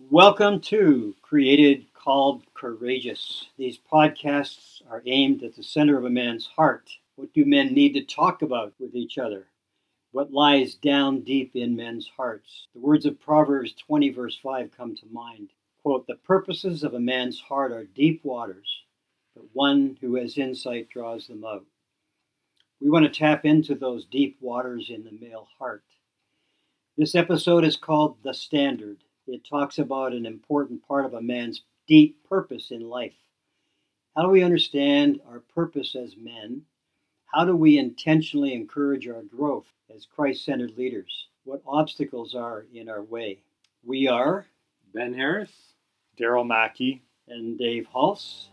Welcome to Created Called Courageous. These podcasts are aimed at the center of a man's heart. What do men need to talk about with each other? What lies down deep in men's hearts? The words of Proverbs 20, verse 5 come to mind. Quote, The purposes of a man's heart are deep waters, but one who has insight draws them out. We want to tap into those deep waters in the male heart. This episode is called The Standard it talks about an important part of a man's deep purpose in life. How do we understand our purpose as men? How do we intentionally encourage our growth as Christ centered leaders? What obstacles are in our way? We are Ben Harris, Darryl Mackie, and Dave Halse.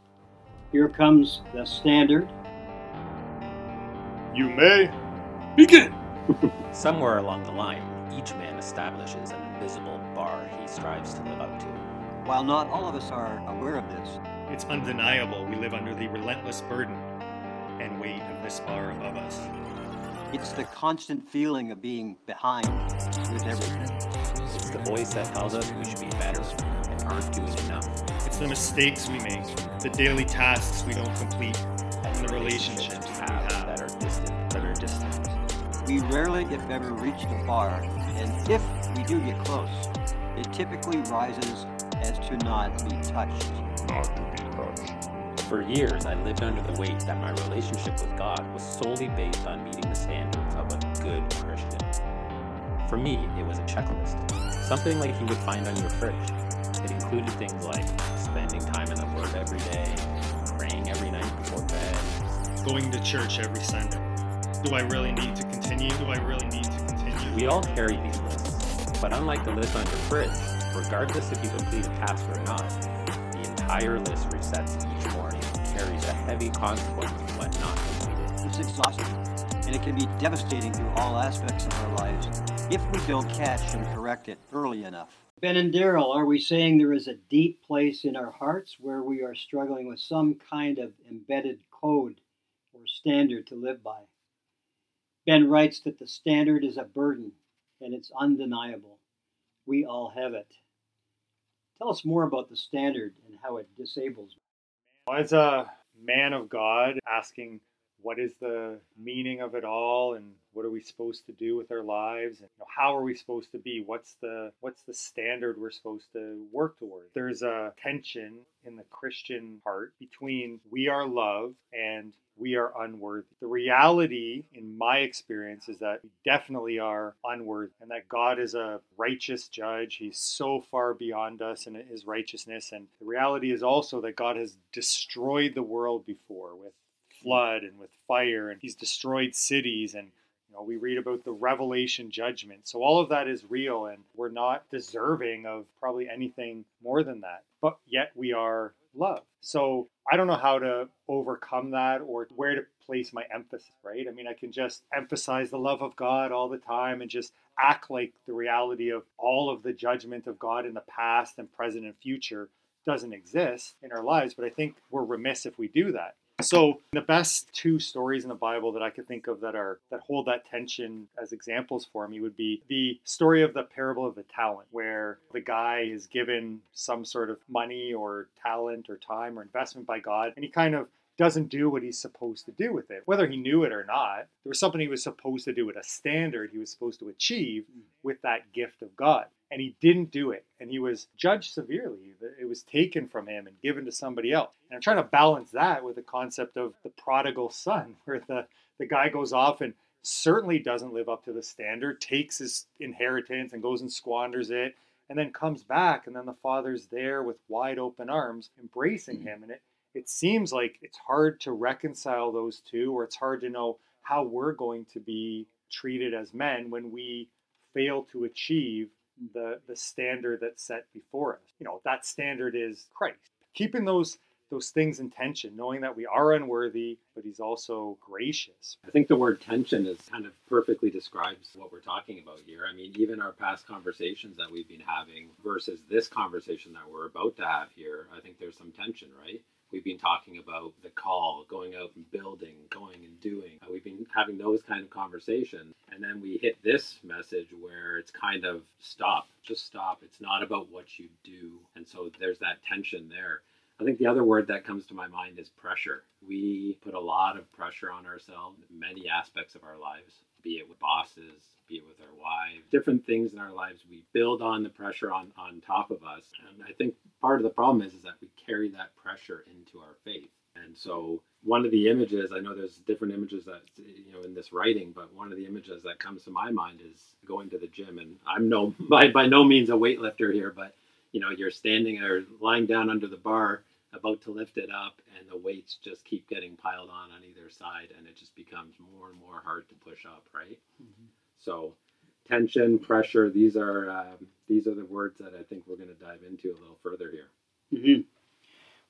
Here comes the standard. You may begin. Somewhere along the line, each man establishes an invisible bar he strives to live up to. While not all of us are aware of this, it's undeniable we live under the relentless burden and weight of this bar above us. It's the constant feeling of being behind with everything. It's the voice that tells us we should be better and aren't doing enough. It's the mistakes we make, the daily tasks we don't complete, and the relationships we have that are distant. That are distant. We rarely, if ever, reach the bar, and if we do get close, it typically rises as to not be touched. Not to be touched. For years, I lived under the weight that my relationship with God was solely based on meeting the standards of a good Christian. For me, it was a checklist, something like you would find on your fridge. It included things like spending time in the Word every day, praying every night before bed, going to church every Sunday. Do I really need to continue? Do I really need? We all carry these lists, but unlike the list on your fridge, regardless if you complete a task or not, the entire list resets each morning and carries a heavy consequence when not completed. It's exhausting, and it can be devastating to all aspects of our lives if we don't catch and correct it early enough. Ben and Darryl, are we saying there is a deep place in our hearts where we are struggling with some kind of embedded code or standard to live by? Ben writes that the standard is a burden and it's undeniable. We all have it. Tell us more about the standard and how it disables. As a man of God, asking what is the meaning of it all and what are we supposed to do with our lives and you know, how are we supposed to be what's the what's the standard we're supposed to work toward there's a tension in the christian heart between we are loved and we are unworthy. The reality, in my experience, is that we definitely are unworthy and that God is a righteous judge. He's so far beyond us in his righteousness. And the reality is also that God has destroyed the world before with flood and with fire, and he's destroyed cities and you know, we read about the revelation judgment. So all of that is real and we're not deserving of probably anything more than that. But yet we are love. So I don't know how to overcome that or where to place my emphasis, right? I mean, I can just emphasize the love of God all the time and just act like the reality of all of the judgment of God in the past and present and future doesn't exist in our lives. But I think we're remiss if we do that. So the best two stories in the Bible that I could think of that are that hold that tension as examples for me would be the story of the parable of the talent, where the guy is given some sort of money or talent or time or investment by God, and he kind of doesn't do what he's supposed to do with it, whether he knew it or not. There was something he was supposed to do with a standard he was supposed to achieve mm. with that gift of God and he didn't do it. And he was judged severely. It was taken from him and given to somebody else. And i'm trying to balance that with the concept of the prodigal son where the, the guy goes off and certainly doesn't live up to the standard takes his inheritance and goes and squanders it and then comes back and then the father's there with wide open arms embracing mm. him. And it it seems like it's hard to reconcile those two or it's hard to know how we're going to be treated as men when we fail to achieve the the standard that's set before us. You know, that standard is Christ. Keeping those those things in tension, knowing that we are unworthy, but he's also gracious. I think the word tension is kind of perfectly describes what we're talking about here. I mean, even our past conversations that we've been having versus this conversation that we're about to have here, I think there's some tension, right? We've been talking about the call, going out and building, going and doing. Uh, we've been having those kind of conversations. And then we hit this message where it's kind of stop, just stop. It's not about what you do. And so there's that tension there. I think the other word that comes to my mind is pressure. We put a lot of pressure on ourselves many aspects of our lives, be it with bosses, be it with our wives, different things in our lives. We build on the pressure on, on top of us. And I think part of the problem is, is that carry that pressure into our faith. And so one of the images, I know there's different images that, you know, in this writing, but one of the images that comes to my mind is going to the gym. And I'm no, by, by no means a weightlifter here, but you know you're standing or lying down under the bar about to lift it up and the weights just keep getting piled on on either side and it just becomes more and more hard to push up right mm-hmm. so tension pressure these are um, these are the words that i think we're going to dive into a little further here mm-hmm.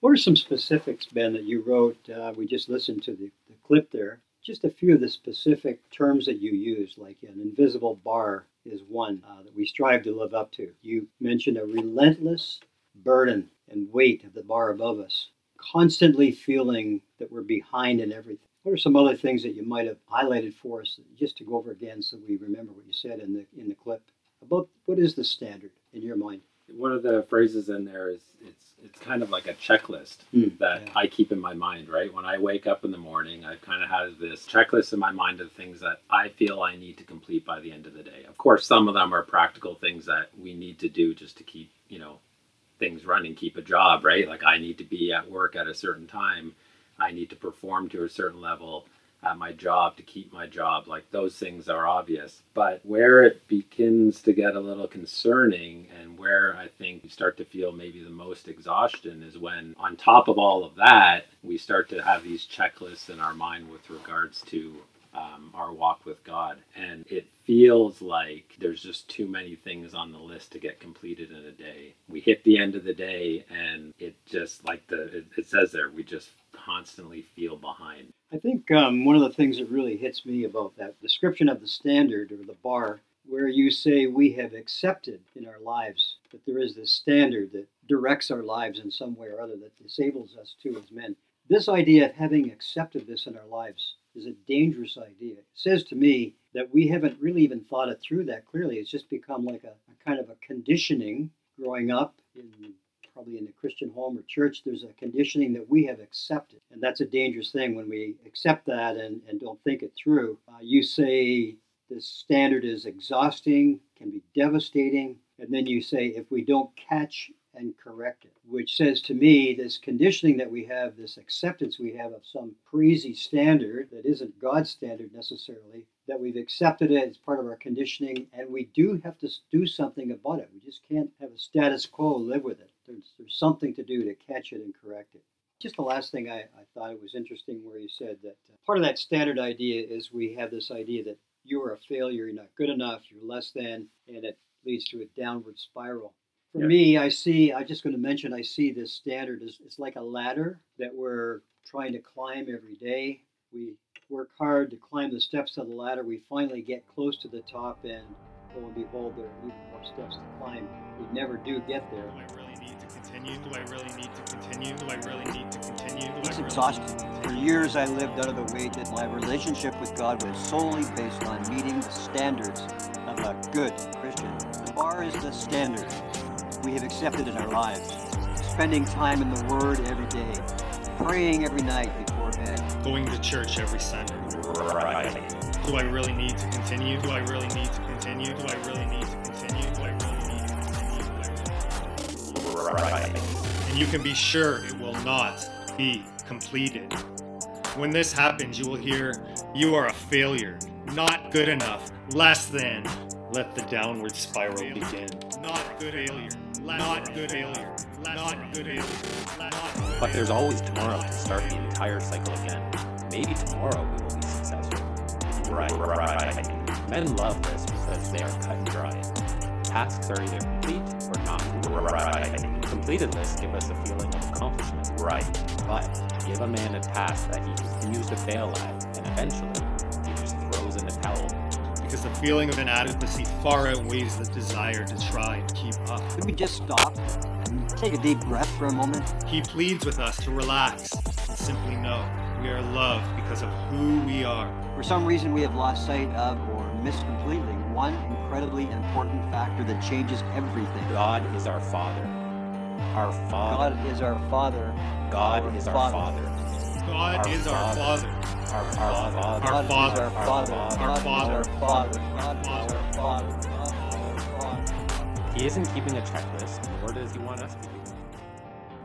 What are some specifics ben that you wrote uh, we just listened to the, the clip there just a few of the specific terms that you use like an invisible bar is one uh, that we strive to live up to. You mentioned a relentless burden and weight of the bar above us, constantly feeling that we're behind in everything. What are some other things that you might have highlighted for us just to go over again so we remember what you said in the in the clip about what is the standard in your mind? One of the phrases in there is it's it's kind of like a checklist mm, that yeah. I keep in my mind, right? When I wake up in the morning, I kind of have this checklist in my mind of things that I feel I need to complete by the end of the day. Of course, some of them are practical things that we need to do just to keep, you know, things running, keep a job, right? Like I need to be at work at a certain time. I need to perform to a certain level at my job to keep my job. Like those things are obvious. But where it begins to get a little concerning and where I think we start to feel maybe the most exhaustion is when, on top of all of that, we start to have these checklists in our mind with regards to um, our walk with God. And it feels like there's just too many things on the list to get completed in a day. We hit the end of the day, and it just like the it, it says there, we just constantly feel behind. I think um, one of the things that really hits me about that description of the standard or the bar, where you say we have accepted in our lives that there is this standard that directs our lives in some way or other that disables us too as men. This idea of having accepted this in our lives is a dangerous idea. It says to me that we haven't really even thought it through that clearly. It's just become like a, a kind of a conditioning growing up in probably in a Christian home or church, there's a conditioning that we have accepted. And that's a dangerous thing when we accept that and, and don't think it through. Uh, you say this standard is exhausting, can be devastating, and then you say if we don't catch and correct it, which says to me this conditioning that we have, this acceptance we have of some crazy standard that isn't God's standard necessarily, that we've accepted it as part of our conditioning, and we do have to do something about it. We just can't have a status quo, live with it. There's, there's something to do to catch it and correct it. Just the last thing I, I thought it was interesting where you said that uh, part of that standard idea is we have this idea that you are a failure, you're not good enough, you're less than, and it leads to a downward spiral. For yeah. me, I see, I'm just going to mention, I see this standard as it's like a ladder that we're trying to climb every day. We work hard to climb the steps of the ladder. We finally get close to the top, and lo and behold, there are even more steps to climb. We never do get there. Do I really need to continue? Do I really need to continue? Do I really need to continue? Do it's really exhausting. For years, I lived under the weight that my relationship with God was solely based on meeting the standards of a good Christian. The bar is the standard we have accepted in our lives. Spending time in the Word every day, praying every night before bed, going to church every Sunday. Right. Do I really need to continue? Do I really need to continue? Do I really need to continue? Right. And you can be sure it will not be completed. When this happens, you will hear, You are a failure, not good enough, less than. Let the downward spiral begin. Not good failure. Not good failure. Not good failure. But there's always tomorrow to start the entire cycle again. Maybe tomorrow we will be successful. Right, right. Men love this because they are cut and dry. Tasks are either complete or not. Right. Completed lists give us a feeling of accomplishment. Right. But give a man a task that he continues to fail at, and eventually he just throws in the towel because the feeling of inadequacy far outweighs the desire to try and keep up. Could we just stop and Take a deep breath for a moment. He pleads with us to relax and simply know we are loved because of who we are. For some reason, we have lost sight of or missed completely one incredibly important factor that changes everything. God is our Father. Our Father. God is our Father. God is our Father. God is our Father. Father. Our Father. Our Father. our Father. Our Father. our Father. Our Father. Our Father. He isn't keeping a checklist, nor does he want us to be.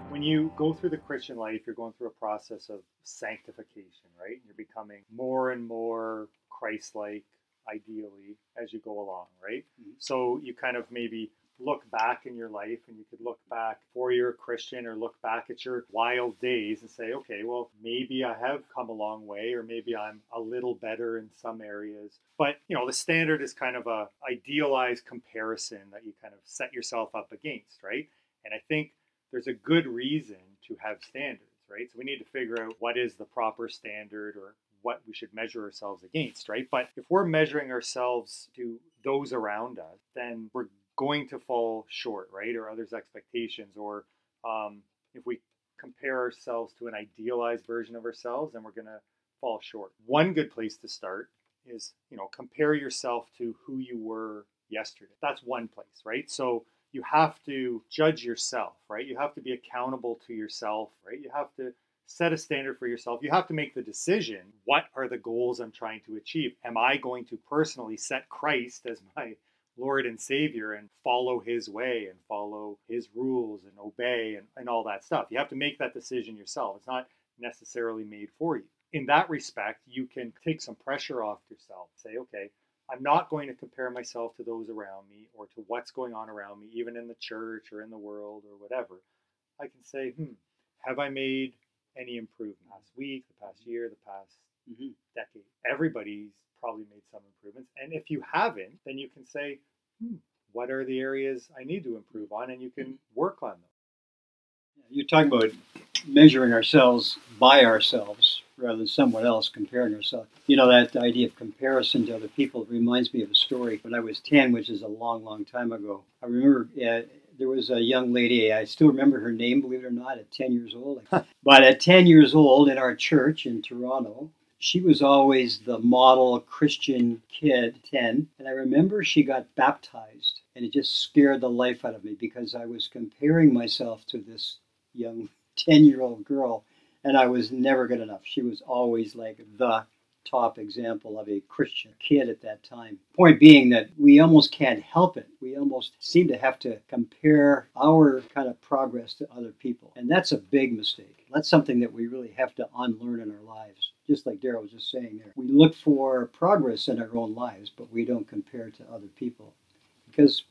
When you go through the Christian life, you're going through a process of sanctification, right? You're becoming more and more Christ like, ideally, as you go along, right? Mhm. So you kind of maybe look back in your life and you could look back for you're Christian or look back at your wild days and say, okay, well, maybe I have come a long way or maybe I'm a little better in some areas. But, you know, the standard is kind of a idealized comparison that you kind of set yourself up against, right? And I think there's a good reason to have standards, right? So we need to figure out what is the proper standard or what we should measure ourselves against, right? But if we're measuring ourselves to those around us, then we're going to fall short, right? Or others' expectations, or um, if we compare ourselves to an idealized version of ourselves, then we're going to fall short. One good place to start is, you know, compare yourself to who you were yesterday. That's one place, right? So you have to judge yourself, right? You have to be accountable to yourself, right? You have to set a standard for yourself. You have to make the decision what are the goals I'm trying to achieve? Am I going to personally set Christ as my Lord and Savior and follow His way and follow His rules and obey and, and all that stuff? You have to make that decision yourself. It's not necessarily made for you. In that respect, you can take some pressure off yourself. Say, okay, I'm not going to compare myself to those around me or to what's going on around me, even in the church or in the world or whatever. I can say, hmm, have I made any improvement past week, the past year, the past Mhm. decade? Everybody's probably made some improvements. And if you haven't, then you can say, hmm, what are the areas I need to improve on? And you can work on them. You're talking about measuring ourselves by ourselves rather than someone else comparing ourselves. You know, that idea of comparison to other people reminds me of a story. When I was 10, which is a long, long time ago, I remember uh, there was a young lady, I still remember her name, believe it or not, at 10 years old. but at 10 years old in our church in Toronto, she was always the model Christian kid, 10. And I remember she got baptized, and it just scared the life out of me because I was comparing myself to this young 10 year old girl, and I was never good enough. She was always like the top example of a Christian kid at that time. Point being that we almost can't help it. We almost seem to have to compare our kind of progress to other people. And that's a big mistake. That's something that we really have to unlearn in our lives. Just like Darryl was just saying there. We look for progress in our own lives, but we don't compare to other people because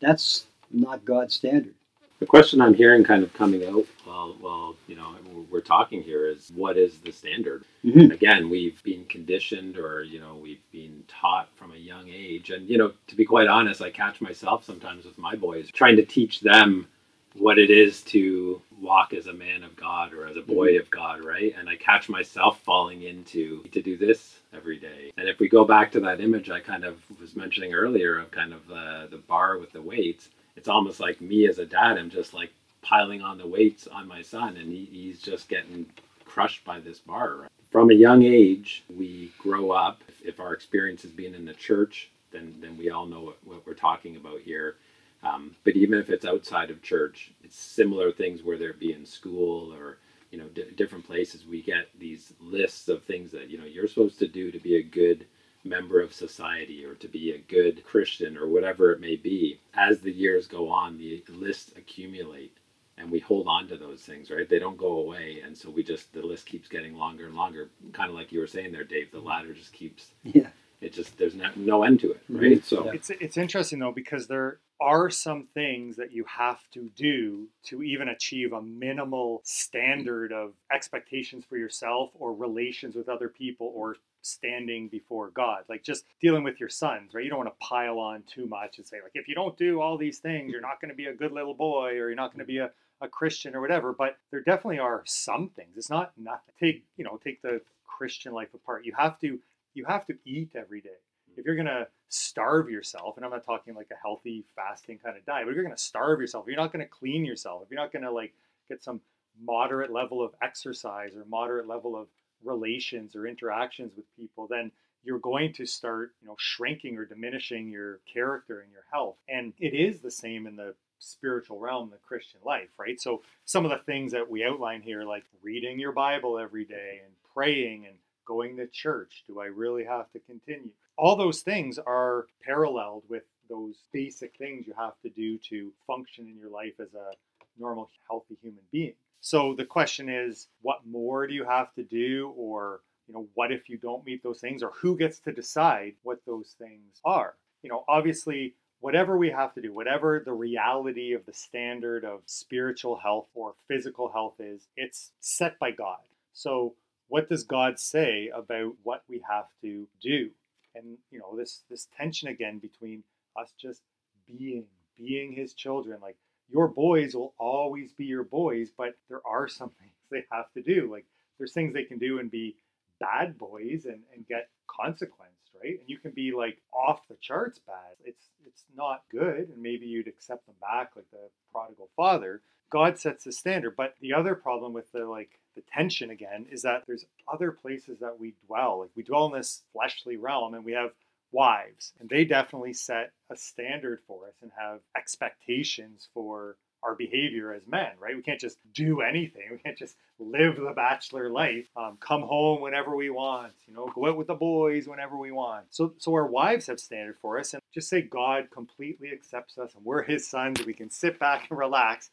that's not God's standard. The question I'm hearing kind of coming out while, while you know we're talking here is what is the standard? Mhm. Again, we've been conditioned, or you know, we've been taught from a young age, and you know, to be quite honest, I catch myself sometimes with my boys trying to teach them what it is to walk as a man of God or as a boy of God, right? And I catch myself falling into to do this every day. And if we go back to that image I kind of was mentioning earlier of kind of the the bar with the weights, it's almost like me as a dad, I'm just like piling on the weights on my son, and he, he's just getting crushed by this bar. Right? From a young age, we grow up. If, our experience is being in the church, then then we all know what, what we're talking about here. Um, but even if it's outside of church, it's similar things, whether it be in school or you know d- different places. We get these lists of things that you know you're supposed to do to be a good member of society or to be a good Christian or whatever it may be. As the years go on, the lists accumulate and we hold on to those things, right? They don't go away. And so we just, the list keeps getting longer and longer. Kind of like you were saying there, Dave, the ladder just keeps, Yeah. it just, there's no, no end to it, right? Mm-hmm. So, Yeah. It's it's interesting though because there are some things that you have to do to even achieve a minimal standard of expectations for yourself or relations with other people or standing before God. Like just dealing with your sons, right? You don't want to pile on too much and say like if you don't do all these things, you're not going to be a good little boy or you're not going to be a a Christian or whatever, but there definitely are some things. It's not nothing. Take, you know, take the Christian life apart. You have to you have to eat every day. if you're gonna starve yourself, and I'm not talking like a healthy fasting kind of diet, but if you're gonna starve yourself, you're not gonna clean yourself, if you're not gonna like get some moderate level of exercise or moderate level of relations or interactions with people, then you're going to start, you know, shrinking or diminishing your character and your health. And it is the same in the spiritual realm, the Christian life, right? So some of the things that we outline here, like reading your Bible every day and praying and going to church, do I really have to continue? All those things are paralleled with those basic things you have to do to function in your life as a normal, healthy human being. So the question is, what more do you have to do, or you know, what if you don't meet those things, or who gets to decide what those things are? You know, obviously, whatever we have to do, whatever the reality of the standard of spiritual health or physical health is, it's set by God. So, what does God say about what we have to do? And you know, this this tension again between us just being being His children, like your boys will always be your boys, but there are some things they have to do. Like there's things they can do and be bad boys and, and get consequenced, right? And you can be like off the charts bad. It's it's not good, and maybe you'd accept them back like the prodigal father. God sets the standard, but the other problem with the like the tension again is that there's other places that we dwell. Like we dwell in this fleshly realm, and we have wives, and they definitely set a standard for us and have expectations for our behavior as men, right? We can't just do anything. We can't just live the bachelor life, um, come home whenever we want, you know, go out with the boys whenever we want. So, so our wives have standard for us, and just say God completely accepts us, and we're His sons, we can sit back and relax.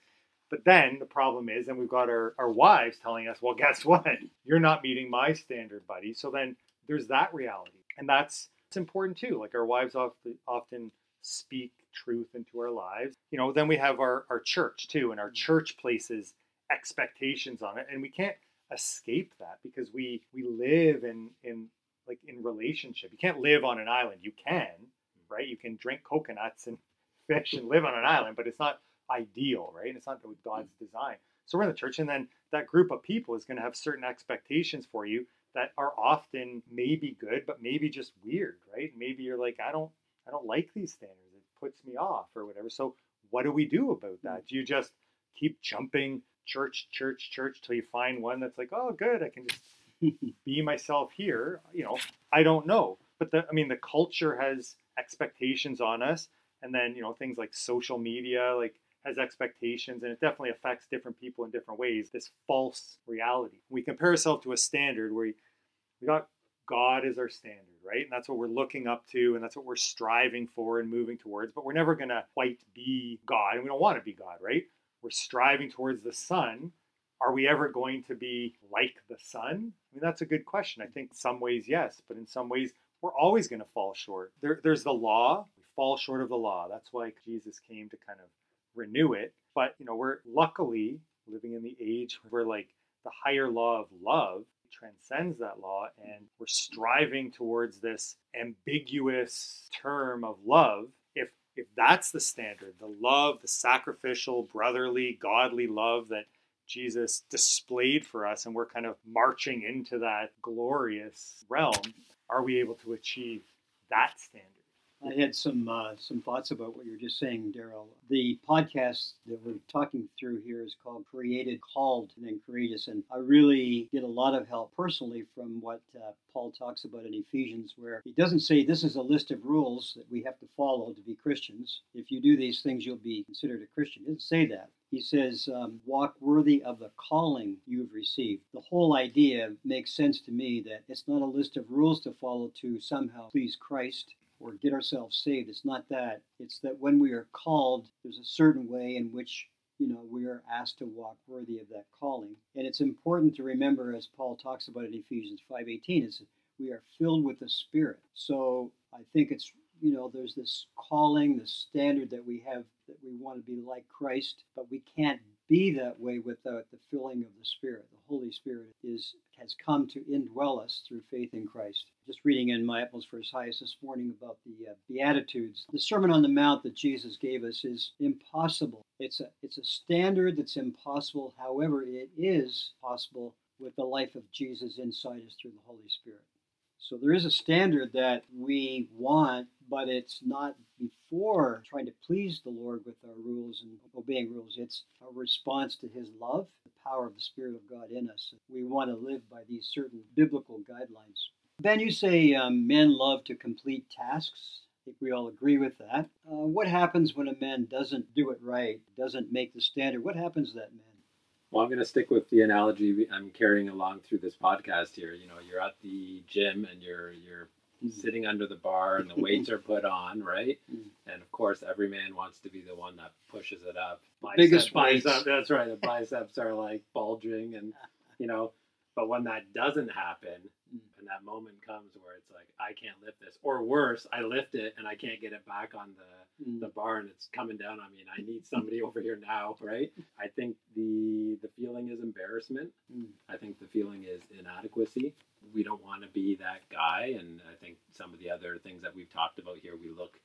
But then the problem is, and we've got our, our wives telling us, well, guess what? You're not meeting my standard, buddy. So then there's that reality, and that's important too. Like our wives often often speak truth into our lives. You know, then we have our, our church too, and our mm. church places expectations on it. And we can't escape that because we we live in in like in relationship. You can't live on an island. You can, right? You can drink coconuts and fish and live on an island, but it's not ideal, right? And it's not God's design. So we're in the church, and then that group of people is going to have certain expectations for you that are often maybe good, but maybe just weird, right? Maybe you're like, I don't, I don't like these standards It puts me off or whatever. So what do we do about that? Do you just keep jumping church, church, church till you find one that's like, oh, good, I can just be myself here? You know, I don't know. But the, I mean, the culture has expectations on us, and then you know things like social media, like has expectations, and it definitely affects different people in different ways. This false reality. We compare ourselves to a standard where we, we got God is our standard, right? And that's what we're looking up to, and that's what we're striving for and moving towards. But we're never going to quite be God, and we don't want to be God, right? We're striving towards the Son. Are we ever going to be like the Son? I mean, that's a good question. I think some ways, yes, but in some ways, we're always going to fall short. There, there's the law. We fall short of the law. That's why Jesus came to kind of renew it. But, you know, we're luckily living in the age where, like, the higher law of love transcends that law and we're striving towards this ambiguous term of love. If if that's the standard the love the sacrificial brotherly godly love that jesus displayed for us and we're kind of marching into that glorious realm are we able to achieve that standard I had some uh, some thoughts about what you're just saying, Darryl. The podcast that we're talking through here is called "Created, Called, and then Courageous," and I really get a lot of help personally from what uh, Paul talks about in Ephesians, where he doesn't say this is a list of rules that we have to follow to be Christians. If you do these things, you'll be considered a Christian. He doesn't say that. He says, um, walk worthy of the calling you've received. The whole idea makes sense to me that it's not a list of rules to follow to somehow please Christ or get ourselves saved. It's not that. It's that when we are called, there's a certain way in which you know we are asked to walk worthy of that calling. And it's important to remember, as Paul talks about in Ephesians 5:18, is we are filled with the Spirit. So I think it's you know there's this calling, this standard that we have that we want to be like Christ, but we can't be that way without the filling of the Spirit. The Holy Spirit is has come to indwell us through faith in Christ. Just reading in my Utmost for His Highest this morning about the uh, Beatitudes. The Sermon on the Mount that Jesus gave us is impossible. It's a it's a standard that's impossible. However, it is possible with the life of Jesus inside us through the Holy Spirit. So there is a standard that we want, but it's not before trying to please the Lord with our rules and obeying rules. It's a response to His love, the power of the Spirit of God in us. We want to live by these certain biblical guidelines. Ben, you say um, men love to complete tasks. I think we all agree with that. Uh, what happens when a man doesn't do it right, doesn't make the standard? What happens to that man? Well, I'm going to stick with the analogy I'm carrying along through this podcast here. You know, you're at the gym and you're you're. Sitting under the bar and the weights are put on, right? Mm. And of course, every man wants to be the one that pushes it up. Bicep, Biggest bicep, that's right. The biceps are like bulging, and you know, but when that doesn't happen, mm. and that moment comes where it's like I can't lift this, or worse, I lift it and I can't get it back on the mm. the bar and it's coming down on me, and I need somebody over here now, right? I think the the feeling is embarrassment. Mm. I think the feeling is inadequacy. We don't want to be that guy, and I think some of the other things that we've talked about here, we look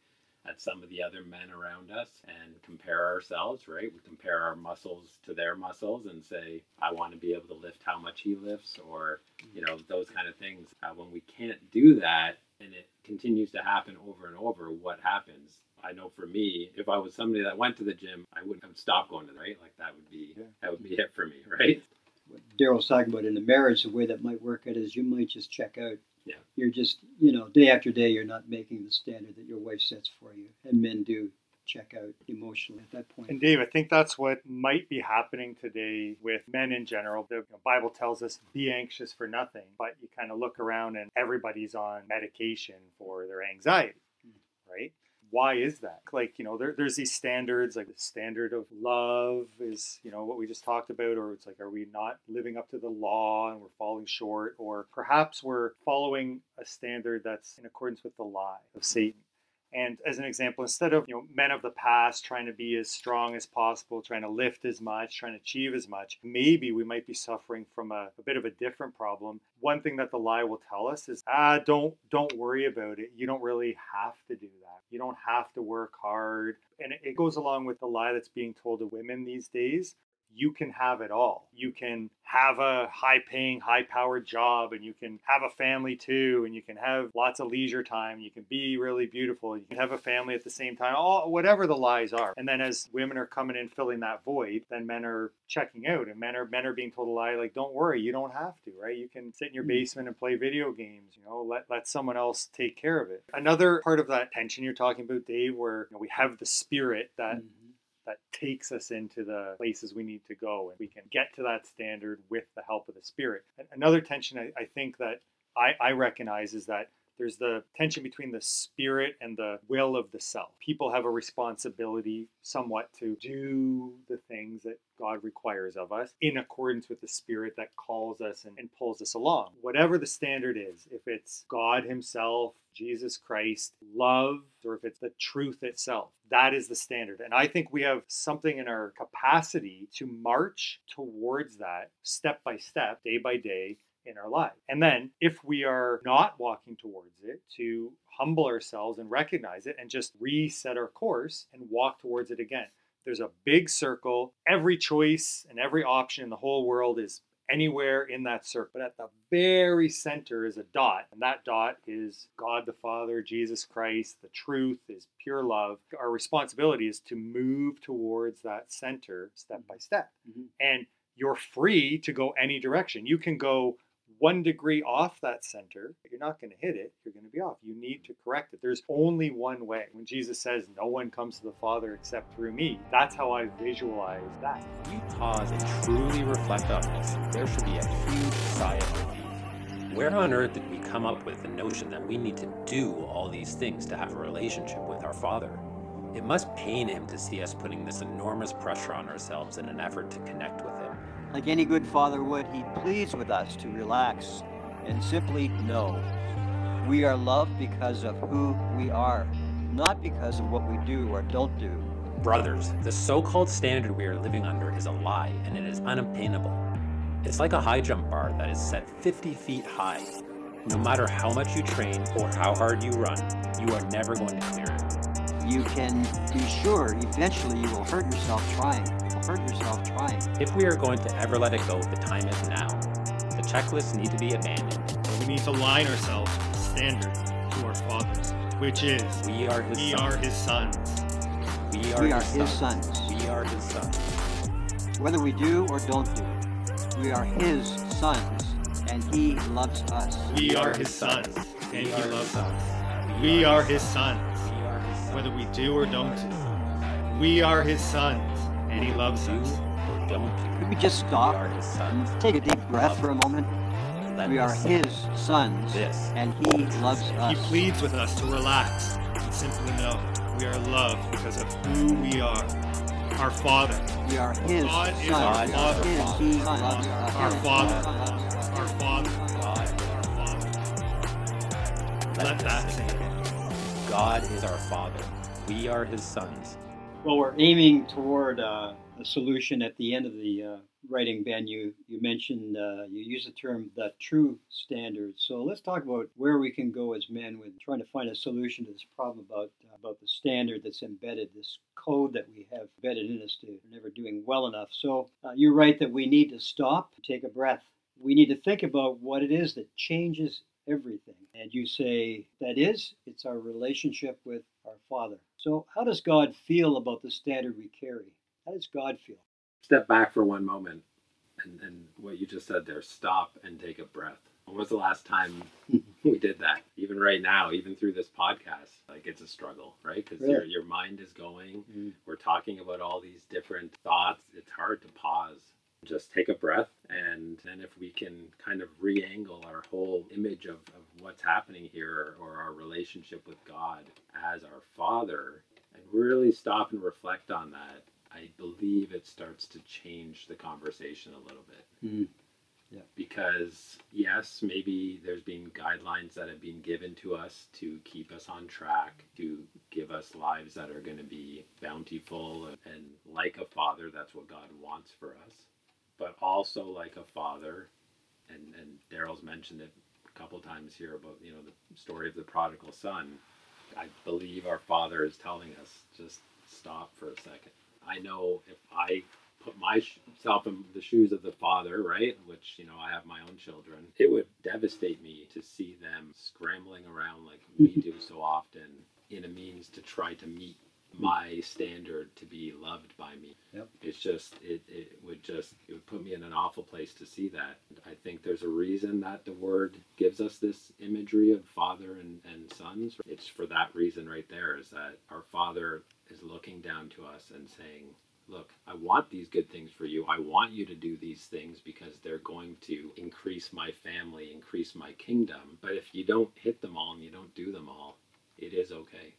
at some of the other men around us and compare ourselves, right? We compare our muscles to their muscles and say, I want to be able to lift how much he lifts, or, you know, those kind of things. Uh, when we can't do that and it continues to happen over and over, what happens? I know for me, if I was somebody that went to the gym, I wouldn't have stopped going to the right. Like that would be yeah. that would be it for me, right? What Darryl's talking about in the marriage, the way that might work out is you might just check out yeah. You're just, you know, day after day, you're not making the standard that your wife sets for you. And men do check out emotionally at that point. And Dave, I think that's what might be happening today with men in general. The Bible tells us be anxious for nothing, but you kind of look around and everybody's on medication for their anxiety, mm-hmm. right? Why is that? Like, you know, there, there's these standards, like the standard of love is, you know, what we just talked about, or it's like, are we not living up to the law and we're falling short? Or perhaps we're following a standard that's in accordance with the lie of Satan. And as an example, instead of you know men of the past trying to be as strong as possible, trying to lift as much, trying to achieve as much, maybe we might be suffering from a, a, bit of a different problem. One thing that the lie will tell us is, ah, don't don't worry about it. You don't really have to do that. You don't have to work hard. And it goes along with the lie that's being told to women these days you can have it all. You can have a high paying, high powered job, and you can have a family too, and you can have lots of leisure time. You can be really beautiful. You can have a family at the same time, all whatever the lies are. And then as women are coming in filling that void, then men are checking out, and men are men are being told a lie like, don't worry, you don't have to, right? You can sit in your hmm. basement and play video games. You know, let let someone else take care of it. Another part of that tension you're talking about, Dave, where you know, we have the spirit that. Mm-hmm that takes us into the places we need to go and we can get to that standard with the help of the spirit. Another tension i, I think that I, I recognize is that there's the tension between the spirit and the will of the self. People have a responsibility somewhat to do the things that God requires of us in accordance with the spirit that calls us and, and pulls us along. Whatever the standard is, if it's God Himself, Jesus Christ, love, or if it's the truth itself. That is the standard. And I think we have something in our capacity to march towards that step by step, day by day, in our life. And then, if we are not walking towards it, to humble ourselves and recognize it and just reset our course and walk towards it again. There's a big circle. Every choice and every option in the whole world is anywhere in that circle. But at the very center is a dot, and that dot is God the Father, Jesus Christ, the truth is pure love. Our responsibility is to move towards that center step by step. Mm-hmm. And you're free to go any direction. You can go one degree off that center, you're not going to hit it. You're going to be off. You need to correct it. There's only one way. When Jesus says, No one comes to the Father except through me, that's how I visualize that. When we pause and truly reflect on this, there should be a huge sigh of relief. Where on earth did we come up with the notion that we need to do all these things to have a relationship with our Father? It must pain him to see us putting this enormous pressure on ourselves in an effort to connect with. Like any good father would, he pleads with us to relax and simply know we are loved because of who we are, not because of what we do or don't do. Brothers, the so called standard we are living under is a lie and it is unobtainable. It's like a high jump bar that is set 50 feet high. No matter how much you train or how hard you run, you are never going to clear it. You can be sure eventually you will hurt yourself trying hurt yourself trying. If we are going to ever let it go, the time is now. The checklists need to be abandoned. We need to line ourselves standard to our fathers, which is We are his we sons. are his sons. We are, We are his, his sons. sons. We are his sons. Whether we do or don't do, we are his sons, and he loves us. We are his sons, and he loves us. We are his sons, We are his sons. whether we do or don't do. We are his sons, and he loves do us. or don't do. Could we just We stop are his sons. take a deep breath for a moment? Let We are his sons, This. and he loves us. He pleads with us to relax and simply know we are loved because of who we are. Our Father, We are his God is our Father. he loves us. Our Father. our Father, God. our Father. Let this that sink sink in. God is our Father. We are his sons. Well, we're aiming toward uh, a solution at the end of the uh, writing, Ben. You you mentioned uh, you use the term the true standard. So let's talk about where we can go as men with trying to find a solution to this problem about about the standard that's embedded, this code that we have embedded in us to never doing well enough. So uh, you're right that we need to stop, take a breath. We need to think about what it is that changes everything. And you say that is, it's our relationship with our Father. So, how does God feel about the standard we carry? How does God feel? Step back for one moment, and, and what you just said there. Stop and take a breath. When was the last time we did that? Even right now, even through this podcast, like it's a struggle, right? Because your Really? your mind is going. Mm. We're talking about all these different thoughts. It's hard to pause. Just take a breath, and then if we can kind of re-angle our whole image of, of what's happening here, or our relationship with God as our Father, and really stop and reflect on that, I believe it starts to change the conversation a little bit Mm. because yes, maybe there's been guidelines that have been given to us to keep us on track, to give us lives that are going to be bountiful and, and like a father. That's what God wants for us. But also like a father, and and Darryl's mentioned it a couple times here about you know the story of the prodigal son. I believe our father is telling us just stop for a second. I know if I put myself in the shoes of the father, right? Which, you know, I have my own children. It would devastate me to see them scrambling around like we do so often in a means to try to meet my standard to be loved by me. Yep. It's just it, it would just it would put me in an awful place to see that. I think there's a reason that the word gives us this imagery of father and, and sons. It's for that reason right there is that our father is looking down to us and saying, look, I want these good things for you. I want you to do these things because they're going to increase my family, increase my kingdom. But if you don't hit them all and you don't do them all, it is okay.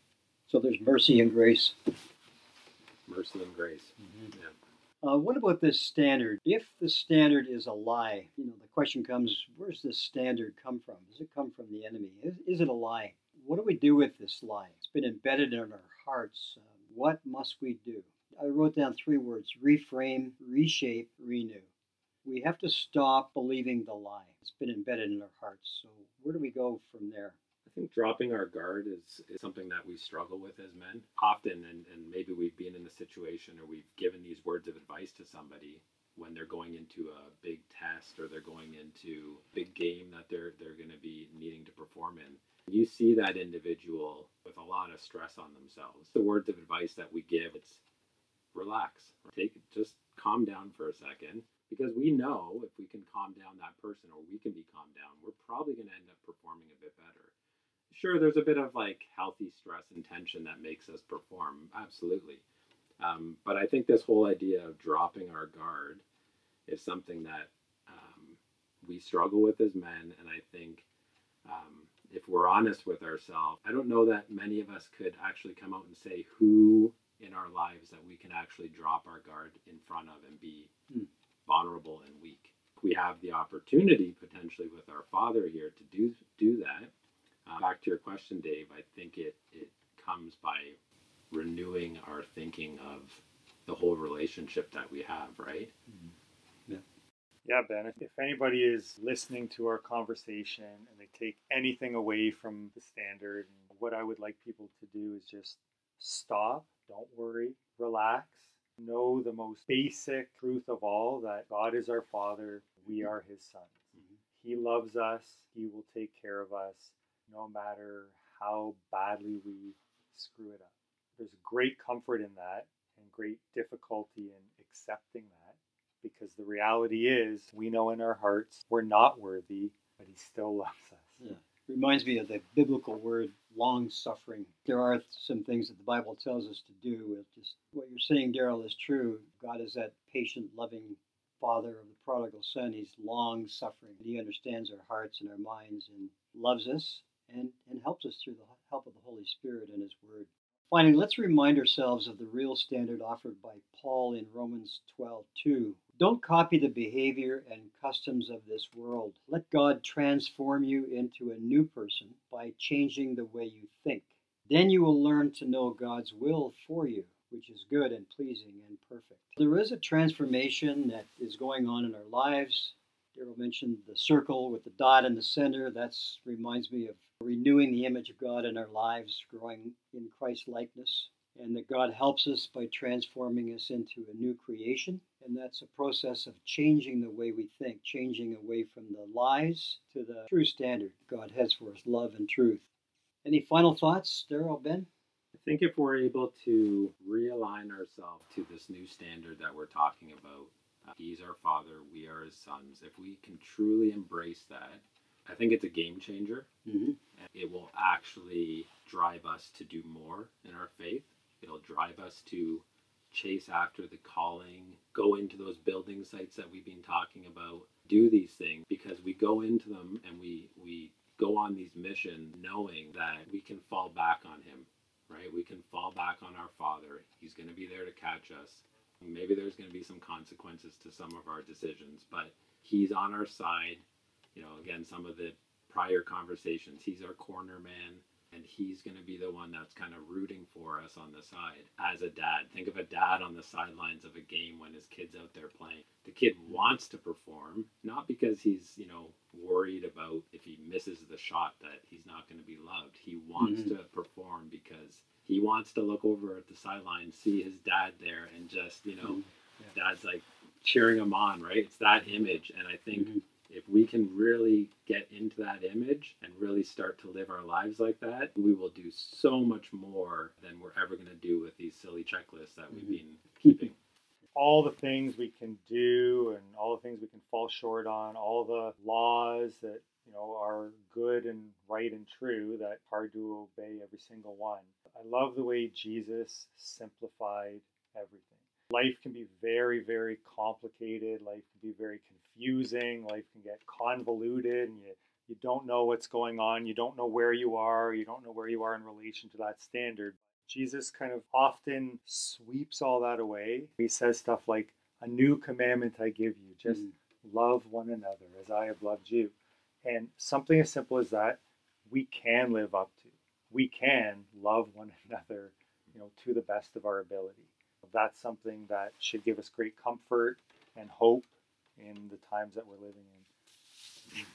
So there's mercy and grace. Mercy and grace. Yeah. Uh, what about this standard? If the standard is a lie, you know, the question comes: Where's this standard come from? Does it come from the enemy? Is, is it a lie? What do we do with this lie? It's been embedded in our hearts. Uh, what must we do? I wrote down three words: reframe, reshape, renew. We have to stop believing the lie. It's been embedded in our hearts. So where do we go from there? I think dropping our guard is, is something that we struggle with as men. Often, and, and maybe we've been in a situation or we've given these words of advice to somebody when they're going into a big test or they're going into a big game that they're they're going to be needing to perform in. You see that individual with a lot of stress on themselves. The words of advice that we give, it's relax. Take just calm down for a second because we know if we can calm down that person or we can be calmed down, we're probably going to end up performing a bit better. Sure, there's a bit of like healthy stress and tension that makes us perform, absolutely. Um, but I think this whole idea of dropping our guard is something that um, we struggle with as men, and I think um, if we're honest with ourselves, I don't know that many of us could actually come out and say who in our lives that we can actually drop our guard in front of and be Hmm. vulnerable and weak. We have the opportunity potentially with our Father here to do do that. Uh, back to your question, Dave. I think it it comes by renewing our thinking of the whole relationship that we have, right? Yeah, Yeah, Ben, if- if anybody is listening to our conversation and they take anything away from the standard, what I would like people to do is just stop, don't worry, relax, know the most basic truth of all that God is our Father, we are His sons. Mhm. He loves us, He will take care of us. No matter how badly we screw it up. There's great comfort in that and great difficulty in accepting that because the reality is we know in our hearts we're not worthy, but He still loves us. Yeah. Reminds me of the biblical word long suffering. There are some things that the Bible tells us to do. just what you're saying, Darryl, is true. God is that patient, loving father of the prodigal son. He's long suffering. He understands our hearts and our minds and loves us and, and helps us through the help of the Holy Spirit and His Word. Finally, let's remind ourselves of the real standard offered by Paul in Romans 12:2. Don't copy the behavior and customs of this world. Let God transform you into a new person by changing the way you think. Then you will learn to know God's will for you, which is good and pleasing and perfect. There is a transformation that is going on in our lives. Darryl mentioned the circle with the dot in the center. That reminds me of renewing the image of God in our lives, growing in Christ likeness, and that God helps us by transforming us into a new creation. And that's a process of changing the way we think, changing away from the lies to the true standard God has for us love and truth. Any final thoughts, Darryl, Ben? I think if we're able to realign ourselves to this new standard that we're talking about, uh, He's our Father, we are His sons. If we can truly embrace that, I think it's a game changer. Mm-hmm. It will actually drive us to do more in our faith. It'll drive us to chase after the calling, go into those building sites that we've been talking about, do these things because we go into them and we we go on these missions knowing that we can fall back on him, right? We can fall back on our Father. He's going to be there to catch us. Maybe there's going to be some consequences to some of our decisions, but he's on our side. You know, again, some of the prior conversations, he's our corner man and he's going to be the one that's kind of rooting for us on the side as a dad. Think of a dad on the sidelines of a game when his kid's out there playing. The kid wants to perform, not because he's, you know, worried about if he misses the shot that he's not going to be loved. He wants mm-hmm. to perform because he wants to look over at the sideline, see his dad there, and just, you know, mm-hmm. yeah. dad's like cheering him on, right? It's that image. And I think. Mm-hmm we can really get into that image and really start to live our lives like that, we will do so much more than we're ever going to do with these silly checklists that we've mm-hmm. been keeping. All the things we can do and all the things we can fall short on, all the laws that you know are good and right and true that hard to obey every single one. I love the way Jesus simplified everything. Life can be very, very complicated. Life can be very confusing. Life can get convoluted, and you, you don't know what's going on. You don't know where you are. You don't know where you are in relation to that standard. Jesus kind of often sweeps all that away. He says stuff like, A new commandment I give you just mm. love one another as I have loved you. And something as simple as that, we can live up to. We can love one another, you know, to the best of our ability. That's something that should give us great comfort and hope in the times that we're living in.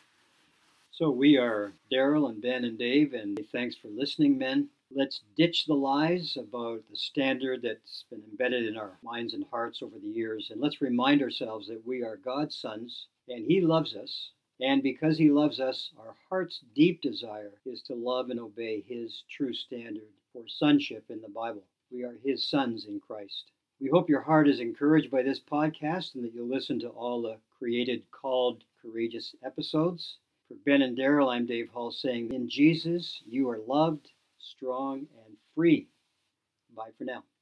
So we are Darryl and Ben and Dave, and thanks for listening, men. Let's ditch the lies about the standard that's been embedded in our minds and hearts over the years, and let's remind ourselves that we are God's sons, and He loves us. And because He loves us, our heart's deep desire is to love and obey His true standard for sonship in the Bible. We are His sons in Christ. We hope your heart is encouraged by this podcast and that you'll listen to all the created, called, courageous episodes. For Ben and Darryl, I'm Dave Halse saying, In Jesus, you are loved, strong, and free. Bye for now.